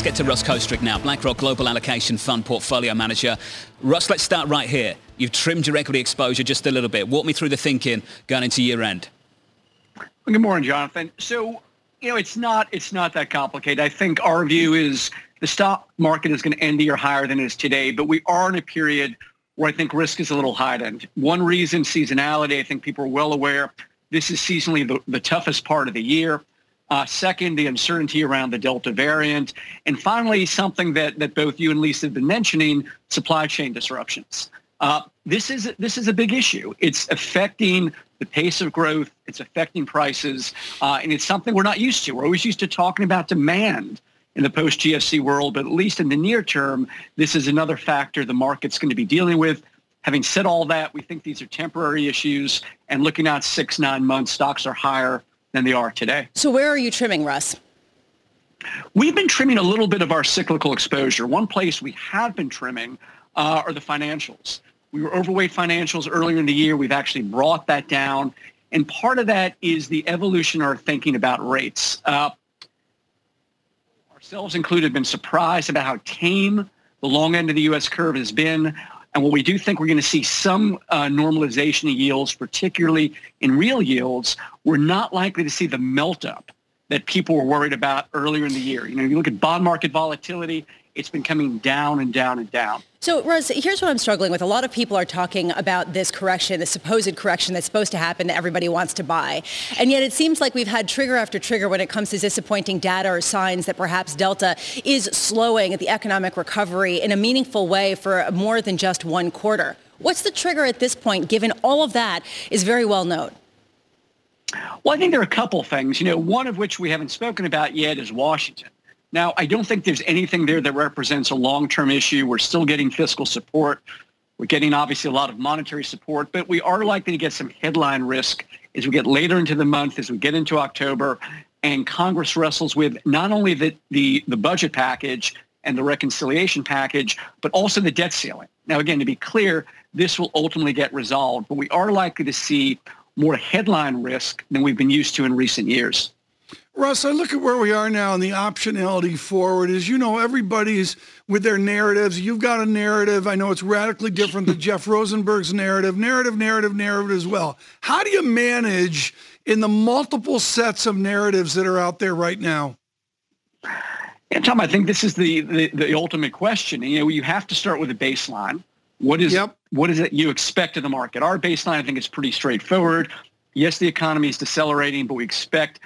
Let's get to Russ Koesterich now, BlackRock Global Allocation Fund Portfolio Manager. Russ, let's start right here. You've trimmed your equity exposure just a little bit. Walk me through the thinking going into year end. Good morning, Jonathan. So, you know, it's not it's not that complicated. I think our view is the stock market is going to end the year higher than it is today, but we are in a period where I think risk is a little heightened. One reason, seasonality. I think people are well aware this is seasonally the, the toughest part of the year. Uh, second, the uncertainty around the Delta variant. And finally, something that, that both you and Lisa have been mentioning, supply chain disruptions. Uh, this is this is a big issue. It's affecting the pace of growth. It's affecting prices, uh, and it's something we're not used to. We're always used to talking about demand in the post GFC world, but at least in the near term, this is another factor the market's going to be dealing with. Having said all that, we think these are temporary issues, and looking out six nine months, stocks are higher than they are today. So where are you trimming, Russ? We've been trimming a little bit of our cyclical exposure. One place we have been trimming uh, are the financials. We were overweight financials earlier in the year. We've actually brought that down. And part of that is the evolution of our thinking about rates. Uh, ourselves included, have been surprised about how tame the long end of the U.S. curve has been. And what we do think we're going to see some uh, normalization of yields, particularly in real yields. We're not likely to see the melt up that people were worried about earlier in the year. You know, if you look at bond market volatility, it's been coming down and down and down. So, Russ, here's what I'm struggling with. A lot of people are talking about this correction, the supposed correction that's supposed to happen that everybody wants to buy. And yet it seems like we've had trigger after trigger when it comes to disappointing data or signs that perhaps Delta is slowing the economic recovery in a meaningful way for more than just one quarter. What's the trigger at this point, given all of that is very well known? Well, I think there are a couple things. You know, one of which we haven't spoken about yet is Washington. Now, I don't think there's anything there that represents a long-term issue. We're still getting fiscal support. We're getting obviously a lot of monetary support, but we are likely to get some headline risk as we get later into the month, as we get into October, and Congress wrestles with not only the, the, the budget package and the reconciliation package, but also the debt ceiling. Now, again, to be clear, this will ultimately get resolved, but we are likely to see more headline risk than we've been used to in recent years. Russ, I look at where we are now and the optionality forward is, you know, everybody's with their narratives. You've got a narrative. I know it's radically different than Jeff Rosenberg's narrative, narrative, narrative, narrative as well. How do you manage in the multiple sets of narratives that are out there right now? Yeah, Tom, I think this is the, the, the ultimate question. You know, you have to start with a baseline. What is yep. what is it you expect of the market? Our baseline, I think, is pretty straightforward. Yes, the economy is decelerating, but we expect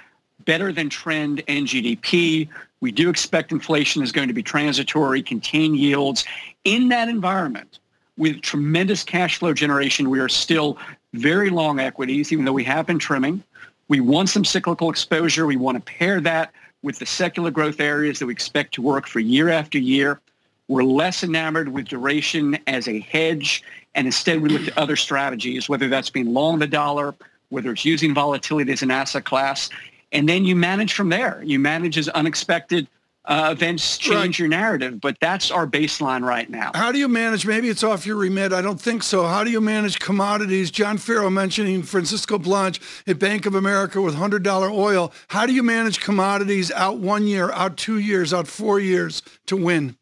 better than trend and GDP. We do expect inflation is going to be transitory, contain yields. In that environment, with tremendous cash flow generation, we are still very long equities, even though we have been trimming. We want some cyclical exposure. We want to pair that with the secular growth areas that we expect to work for year after year. We're less enamored with duration as a hedge, and instead we look at other strategies, whether that's being long the dollar, whether it's using volatility as an asset class and then you manage from there. You manage as unexpected uh, events change right. your narrative, but that's our baseline right now. How do you manage? Maybe it's off your remit. I don't think so. How do you manage commodities? John Ferro mentioning Francisco Blanch at Bank of America with $100 oil. How do you manage commodities out one year, out two years, out four years to win?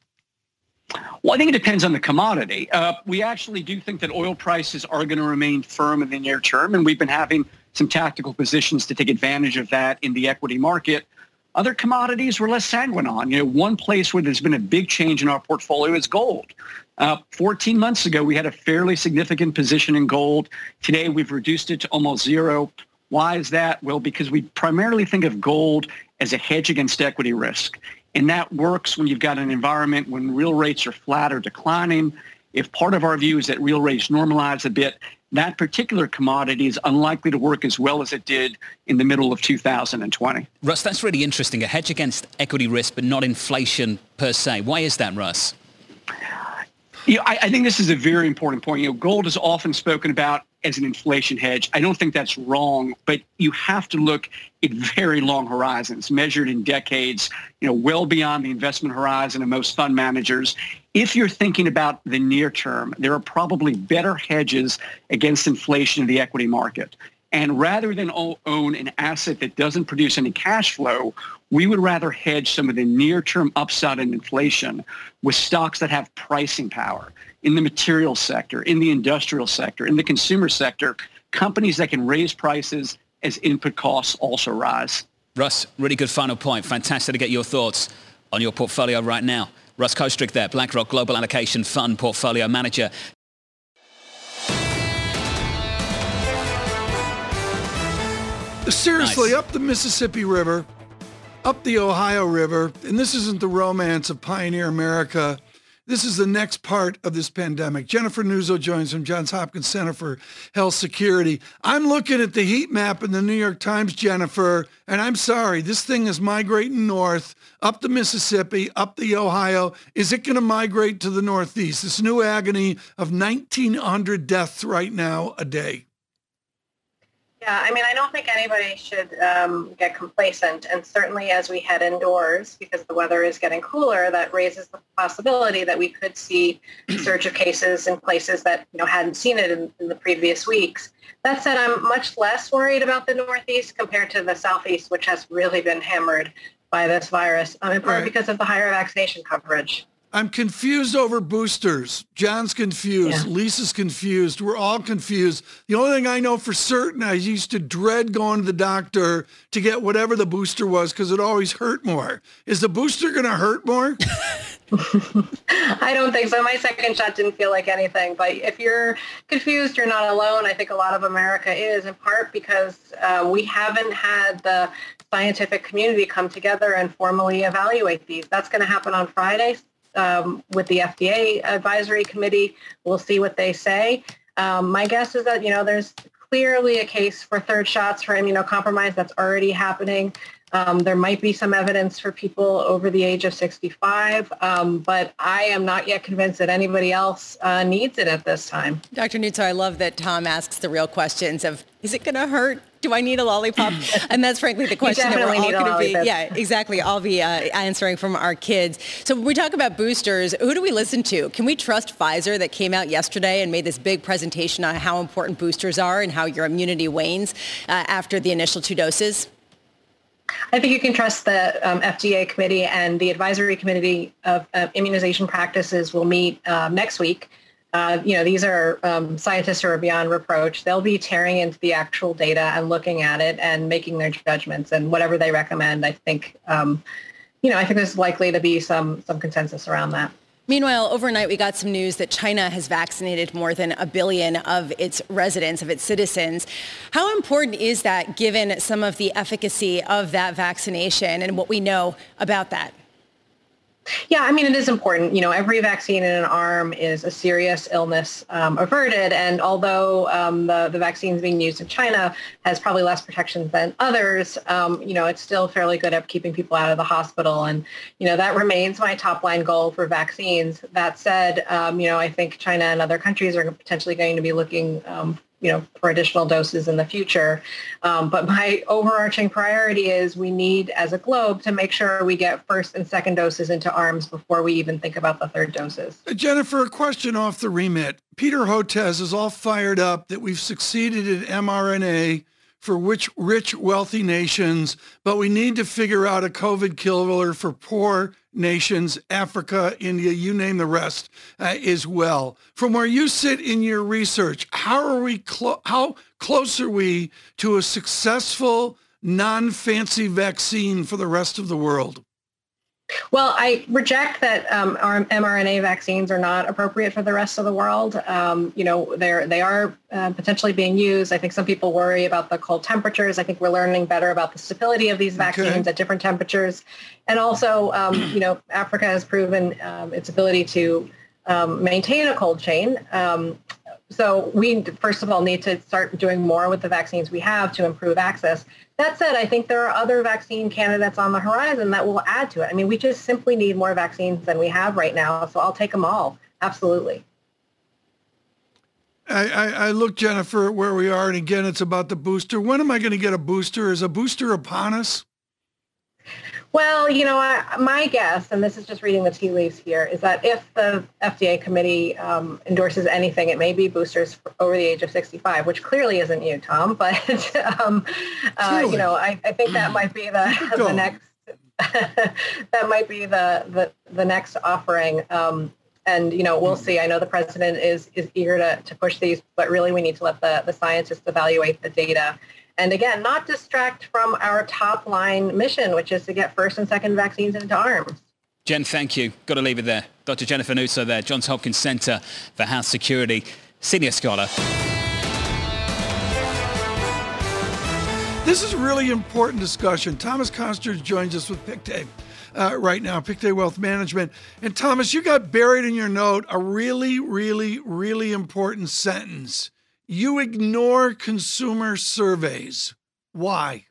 Well, I think it depends on the commodity. Uh, we actually do think that oil prices are going to remain firm in the near term, and we've been having some tactical positions to take advantage of that in the equity market. Other commodities we're less sanguine on. You know, one place where there's been a big change in our portfolio is gold. Uh, 14 months ago, we had a fairly significant position in gold. Today, we've reduced it to almost zero. Why is that? Well, because we primarily think of gold as a hedge against equity risk. And that works when you've got an environment when real rates are flat or declining. If part of our view is that real rates normalize a bit, that particular commodity is unlikely to work as well as it did in the middle of 2020. Russ, that's really interesting. A hedge against equity risk, but not inflation per se. Why is that, Russ? You know, I, I, think this is a very important point. You know, gold is often spoken about as an inflation hedge. I don't think that's wrong, but you have to look at very long horizons, measured in decades, you know, well beyond the investment horizon of most fund managers. If you're thinking about the near term, there are probably better hedges against inflation in the equity market. And rather than own an asset that doesn't produce any cash flow, we would rather hedge some of the near-term upside in inflation with stocks that have pricing power in the material sector, in the industrial sector, in the consumer sector, companies that can raise prices as input costs also rise. Russ, really good final point. Fantastic to get your thoughts on your portfolio right now. Russ Koesterich there, BlackRock Global Allocation Fund Portfolio Manager. Seriously, nice. up the Mississippi River, up the Ohio River, and this isn't the romance of pioneer America. This is the next part of this pandemic. Jennifer Nuzzo joins from Johns Hopkins Center for Health Security. I'm looking at the heat map in the New York Times, Jennifer, and I'm sorry, this thing is migrating north, up the Mississippi, up the Ohio. Is it going to migrate to the Northeast? This new agony of 1,900 deaths right now a day. Yeah, I mean, I don't think anybody should um, get complacent. And certainly as we head indoors, because the weather is getting cooler, that raises the possibility that we could see a surge of cases in places that, you know, hadn't seen it in, in the previous weeks. That said, I'm much less worried about the Northeast compared to the Southeast, which has really been hammered by this virus, um, in part right. because of the higher vaccination coverage. I'm confused over boosters. John's confused. Yeah. Lisa's confused. We're all confused. The only thing I know for certain, I used to dread going to the doctor to get whatever the booster was because it always hurt more. Is the booster going to hurt more? I don't think so. My second shot didn't feel like anything. But if you're confused, you're not alone. I think a lot of America is, in part because uh, we haven't had the scientific community come together and formally evaluate these. That's going to happen on Friday um, with the FDA advisory committee. We'll see what they say. Um, my guess is that, you know, there's clearly a case for third shots for immunocompromised that's already happening. Um, there might be some evidence for people over the age of 65, um, but I am not yet convinced that anybody else uh, needs it at this time. Dr. Nuzzo, I love that Tom asks the real questions of, is it going to hurt? do I need a lollipop? and that's frankly the question that we're all going to be. Yeah, exactly. I'll be uh, answering from our kids. So when we talk about boosters, who do we listen to? Can we trust Pfizer that came out yesterday and made this big presentation on how important boosters are and how your immunity wanes uh, after the initial two doses? I think you can trust the um, FDA committee and the advisory committee of, immunization practices will meet um, next week uh, you know, these are um, scientists who are beyond reproach. They'll be tearing into the actual data and looking at it and making their judgments and whatever they recommend. I think, um, you know, I think there's likely to be some some consensus around that. Meanwhile, overnight we got some news that China has vaccinated more than a billion of its residents, of its citizens. How important is that given some of the efficacy of that vaccination and what we know about that? Yeah, I mean, it is important. You know, every vaccine in an arm is a serious illness um, averted. And although um, the, the vaccines being used in China has probably less protection than others, um, you know, it's still fairly good at keeping people out of the hospital. And, you know, that remains my top line goal for vaccines. That said, um, you know, I think China and other countries are potentially going to be looking um, you know, for additional doses in the future. Um, but my overarching priority is we need, as a globe, to make sure we get first and second doses into arms before we even think about the third doses. Uh, Jennifer, a question off the remit. Peter Hotez is all fired up that we've succeeded in mRNA for which rich, wealthy nations, but we need to figure out a COVID killer for poor nations, Africa, India, you name the rest uh, as well. From where you sit in your research, how are we, clo- how close are we to a successful non-fancy vaccine for the rest of the world? Well, I reject that um, our mRNA vaccines are not appropriate for the rest of the world. Um, you know, they're, they are uh, potentially being used. I think some people worry about the cold temperatures. I think we're learning better about the stability of these vaccines okay. at different temperatures. And also, um, you know, Africa has proven um, its ability to um, maintain a cold chain. So we, first of all, need to start doing more with the vaccines we have to improve access. That said, I think there are other vaccine candidates on the horizon that will add to it. I mean, we just simply need more vaccines than we have right now. So I'll take them all. Absolutely. I, I, I look, Jennifer, at where we are, and again, it's about the booster. When am I going to get a booster? Is a booster upon us? Well, you know, I, my guess, and this is just reading the tea leaves here, is that if the FDA committee um, endorses anything, it may be boosters over the age of 65, which clearly isn't you, Tom. But um, uh, you know, I, I, think that might be the, the next. that might be the the, the next offering. Um, and you know, we'll see. I know the president is is eager to, to push these, but really, we need to let the the scientists evaluate the data and again, not distract from our top line mission, which is to get first and second vaccines into arms. Jen, thank you. Got to leave it there. Dr. Jennifer Nuzzo there, Johns Hopkins Center for Health Security, senior scholar. This is a really important discussion. Thomas Costerg joins us with Pictet uh, right now, Pictet Wealth Management. And Thomas, you got buried in your note a really, really, really important sentence you ignore consumer surveys. Why?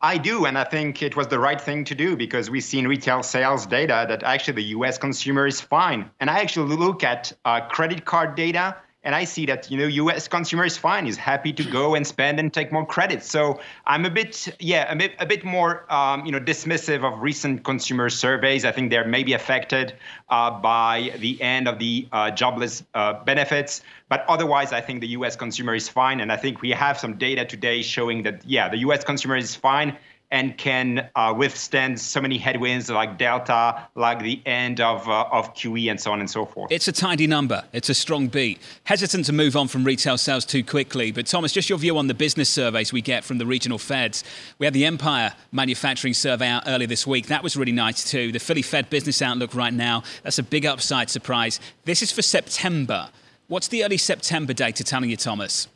I do, and I think it was the right thing to do because we've seen retail sales data that actually the US consumer is fine. And I actually look at uh, credit card data and I see that you know U.S. consumer is fine, is happy to go and spend and take more credit. So I'm a bit, yeah, a bit, a bit more, um, you know, dismissive of recent consumer surveys. I think they're maybe affected uh, by the end of the uh, jobless uh, benefits, but otherwise, I think the U.S. consumer is fine. And I think we have some data today showing that yeah, the U.S. consumer is fine and can uh, withstand so many headwinds like Delta, like the end of, uh, of QE, and so on and so forth. It's a tidy number. It's a strong beat. Hesitant to move on from retail sales too quickly, but Thomas, just your view on the business surveys we get from the regional feds. We had the Empire Manufacturing Survey out earlier this week. That was really nice too. The Philly Fed Business Outlook right now, that's a big upside surprise. This is for September. What's the early September data telling you, Thomas?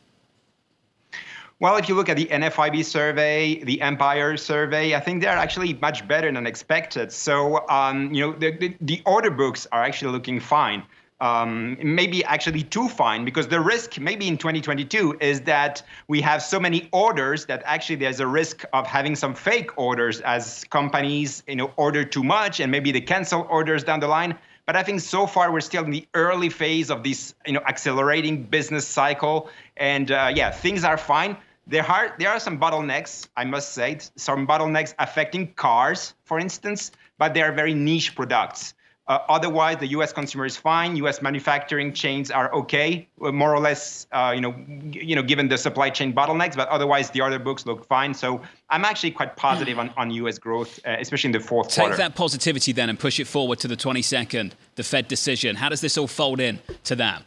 Well, if you look at the NFIB survey, the Empire survey, I think they're actually much better than expected. So, um, you know, the, the, the, order books are actually looking fine. Um, maybe actually too fine because the risk maybe in 2022 is that we have so many orders that actually there's a risk of having some fake orders as companies you know order too much and maybe they cancel orders down the line but I think so far we're still in the early phase of this, you know, accelerating business cycle. And uh, yeah, things are fine. There are there are some bottlenecks, I must say, some bottlenecks affecting cars, for instance, but they are very niche products. Uh, otherwise, the U.S. consumer is fine. U.S. manufacturing chains are okay, uh, more or less. Uh, you know, you know, given the supply chain bottlenecks, but otherwise the order books look fine. So I'm actually quite positive on, on U.S. growth, uh, especially in the fourth Take quarter. Take that positivity then and push it forward to the 22nd, the Fed decision. How does this all fold in to that?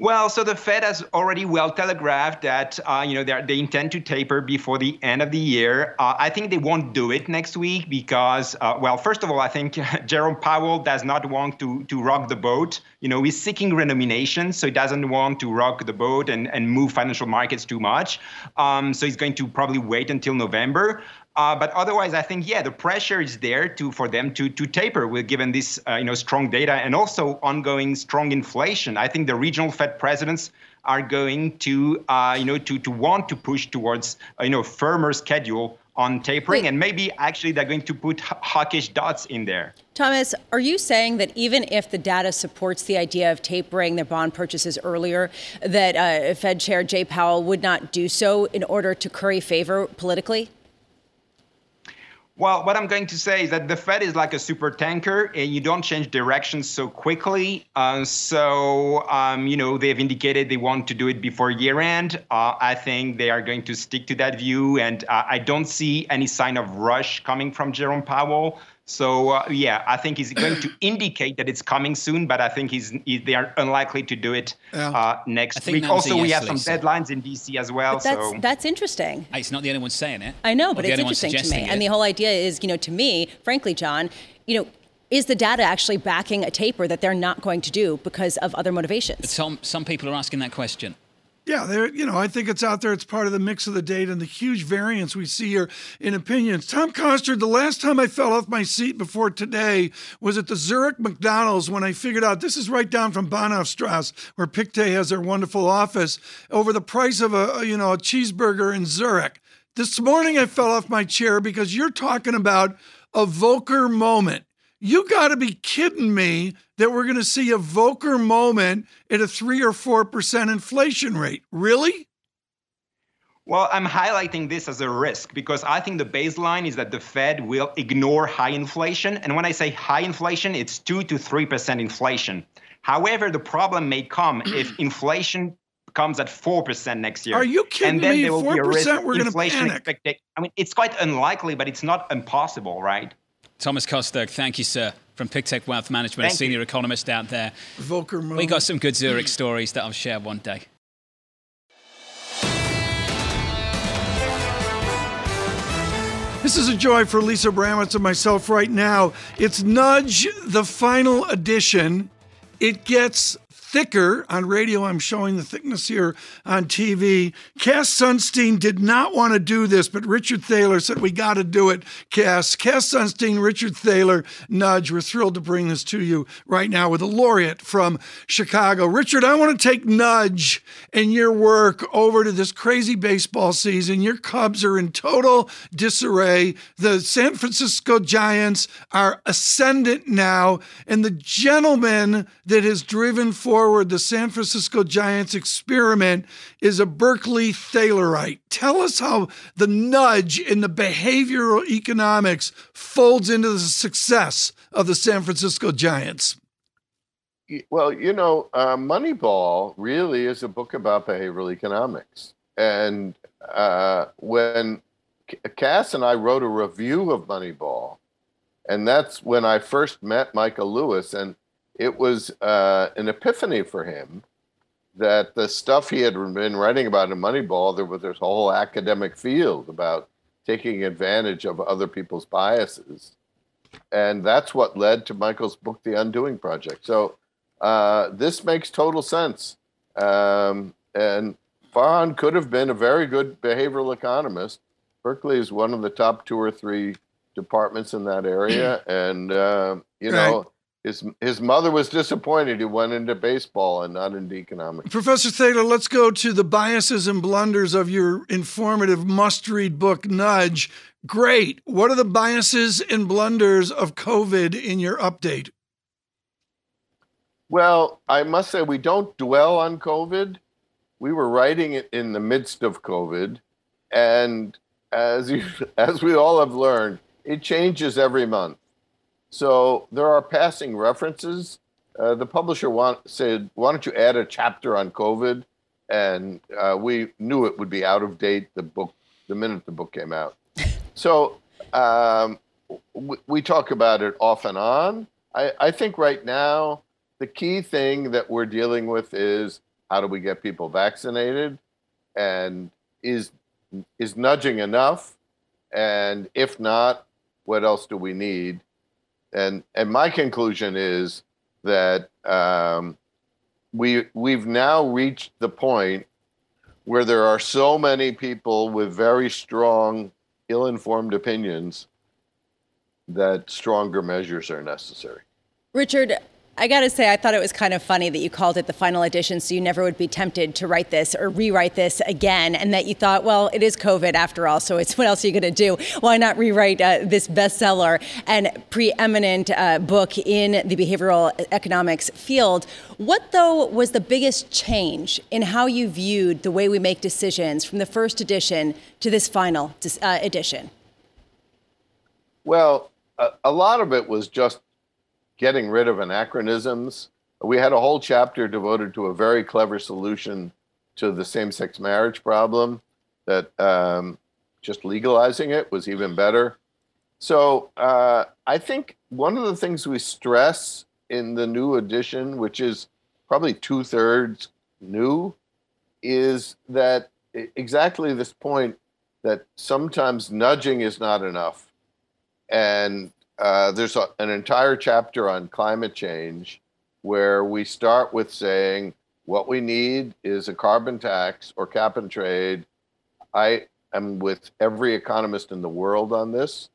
Well, so the Fed has already well telegraphed that uh, you know they intend to taper before the end of the year. Uh, I think they won't do it next week because, uh, well, first of all, I think Jerome Powell does not want to to rock the boat. You know, he's seeking renomination, so he doesn't want to rock the boat and, and move financial markets too much. Um, so he's going to probably wait until November. Uh, but otherwise, I think yeah, the pressure is there to for them to to taper with given this uh, you know strong data and also ongoing strong inflation. I think the regional Fed presidents are going to uh, you know to to want to push towards uh, you know firmer schedule on tapering, Wait. and maybe actually they're going to put hawkish dots in there. Thomas, are you saying that even if the data supports the idea of tapering their bond purchases earlier, that uh, Fed Chair Jay Powell would not do so in order to curry favor politically? Well, what I'm going to say is that the Fed is like a super tanker, and you don't change direction so quickly. Uh, so, um, you know, they've indicated they want to do it before year end. Uh, I think they are going to stick to that view, and uh, I don't see any sign of rush coming from Jerome Powell. So uh, yeah, I think he's going to indicate that it's coming soon, but I think he's he, they are unlikely to do it yeah. uh, next week. Also, we have some deadlines in DC as well. But that's so. that's interesting. Hey, it's not the only one saying it. I know, but it's interesting to me. It. And the whole idea is, you know, to me, frankly, John, you know, is the data actually backing a taper that they're not going to do because of other motivations? Some some people are asking that question. Yeah, there. You know, I think it's out there. It's part of the mix of the data and the huge variance we see here in opinions. Tom Costerg, the last time I fell off my seat before today was at the Zurich McDonald's when I figured out this is right down from Bahnhofstrasse, where Pictet has their wonderful office, over the price of a you know a cheeseburger in Zurich. This morning I fell off my chair because you're talking about a Volcker moment. You got to be kidding me that we're going to see a Volcker moment at a 3 or 4% inflation rate. Really? Well, I'm highlighting this as a risk because I think the baseline is that the Fed will ignore high inflation. And when I say high inflation, it's 2 to 3% inflation. However, the problem may come if inflation comes at 4% next year. Are you kidding and then me? There will 4% be a risk we're going to panic. Expected. I mean, it's quite unlikely, but it's not impossible, right? Thomas Costerg, thank you, sir, from Pictet Wealth Management, thank a senior you. economist out there. Volcker We got some good Zurich stories that I'll share one day. This is a joy for Lisa Abramowicz and myself right now. It's Nudge, the final edition. It gets thicker on radio. I'm showing the thickness here on TV. Cass Sunstein did not want to do this, but Richard Thaler said, We got to do it, Cass. Cass Sunstein, Richard Thaler, Nudge. We're thrilled to bring this to you right now with a laureate from Chicago. Richard, I want to take Nudge and your work over to this crazy baseball season. Your Cubs are in total disarray. The San Francisco Giants are ascendant now, and the gentleman that has driven forward forward the San Francisco Giants experiment is a Berkeley Thalerite. Tell us how the nudge in the behavioral economics folds into the success of the San Francisco Giants. Well, you know, uh, Moneyball really is a book about behavioral economics. And uh, when Cass and I wrote a review of Moneyball, and that's when I first met Michael Lewis. And it was uh, an epiphany for him that the stuff he had been writing about in Moneyball, there was this whole academic field about taking advantage of other people's biases. And that's what led to Michael's book, The Undoing Project. So uh, this makes total sense. Um, and Farhan could have been a very good behavioral economist. Berkeley is one of the top two or three departments in that area. And, uh, you know, right his his mother was disappointed he went into baseball and not into economics. Professor Thaler, let's go to the biases and blunders of your informative must-read book, Nudge. Great. What are the biases and blunders of COVID in your update? Well, I must say we don't dwell on COVID. We were writing it in the midst of COVID, and as you as we all have learned, it changes every month. So there are passing references. Uh, the publisher want, said, "Why don't you add a chapter on COVID?" And uh, we knew it would be out of date the book the minute the book came out. so um, w- we talk about it off and on. I, I think right now the key thing that we're dealing with is how do we get people vaccinated, and is is nudging enough, and if not, what else do we need? And and my conclusion is that um, we we've now reached the point where there are so many people with very strong, ill-informed opinions that stronger measures are necessary. Richard, I got to say, I thought it was kind of funny that you called it the final edition, so you never would be tempted to write this or rewrite this again, and that you thought, well, it is COVID after all, so it's what else are you going to do? Why not rewrite uh, this bestseller and preeminent uh, book in the behavioral economics field? What, though, was the biggest change in how you viewed the way we make decisions from the first edition to this final uh, edition? Well, a, a lot of it was just getting rid of anachronisms. We had a whole chapter devoted to a very clever solution to the same sex marriage problem that um, just legalizing it was even better. So uh, I think one of the things we stress in the new edition, which is probably two thirds new, is that exactly this point that sometimes nudging is not enough. And uh, there's a, an entire chapter on climate change where we start with saying, What we need is a carbon tax or cap and trade. I am with every economist in the world on this.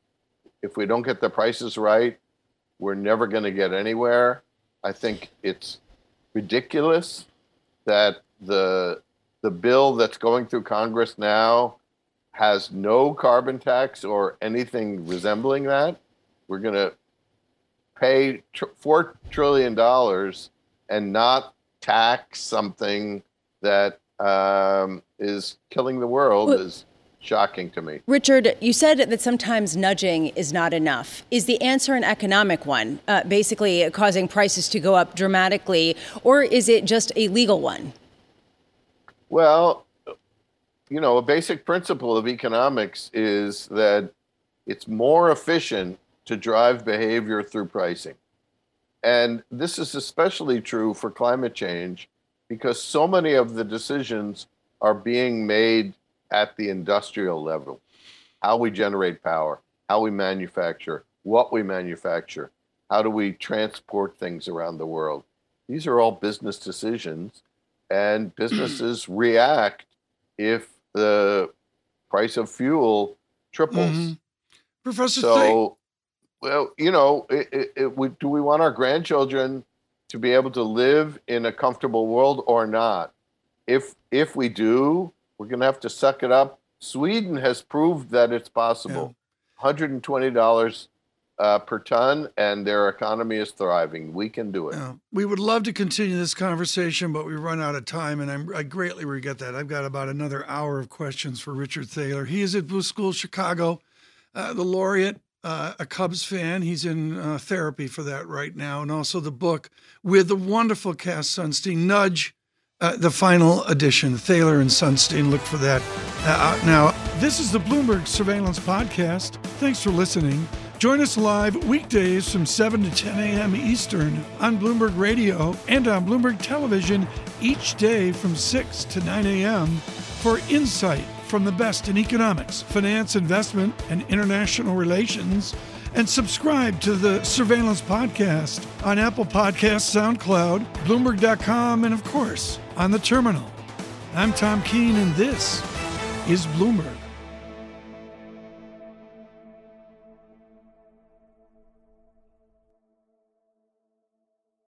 If we don't get the prices right, we're never going to get anywhere. I think it's ridiculous that the the bill that's going through Congress now has no carbon tax or anything resembling that. We're going to pay tr- four trillion dollars and not tax something that um, is killing the world well, is shocking to me. Richard, you said that sometimes nudging is not enough. Is the answer an economic one, uh, basically causing prices to go up dramatically, or is it just a legal one? Well, you know, a basic principle of economics is that it's more efficient to drive behavior through pricing. And this is especially true for climate change because so many of the decisions are being made at the industrial level how we generate power, how we manufacture, what we manufacture, how do we transport things around the world. These are all business decisions, and businesses react if the price of fuel triples. Mm-hmm. Professor, so well, you know, it, it, it, we, do we want our grandchildren to be able to live in a comfortable world or not? If if we do, we're going to have to suck it up. Sweden has proved that it's possible. Yeah. $120 uh, per ton, and their economy is thriving. We can do it. Yeah. We would love to continue this conversation, but we run out of time, and I'm, i greatly regret that. I've got about another hour of questions for Richard Thaler. He is at Booth School Chicago, uh, the laureate uh, a Cubs fan. He's in uh, therapy for that right now, and also the book with the wonderful Cass Sunstein, Nudge, uh, the final edition. Thaler and Sunstein. Look for that uh, now. This is the Bloomberg Surveillance Podcast. Thanks for listening. Join us live weekdays from 7 to 10 a.m. Eastern on Bloomberg Radio and on Bloomberg Television each day from 6 to 9 a.m. for insight from the best in economics, finance, investment, and international relations. And subscribe to the Surveillance Podcast on Apple Podcasts, SoundCloud, Bloomberg.com, and of course, on the terminal. I'm Tom Keene, and this is Bloomberg.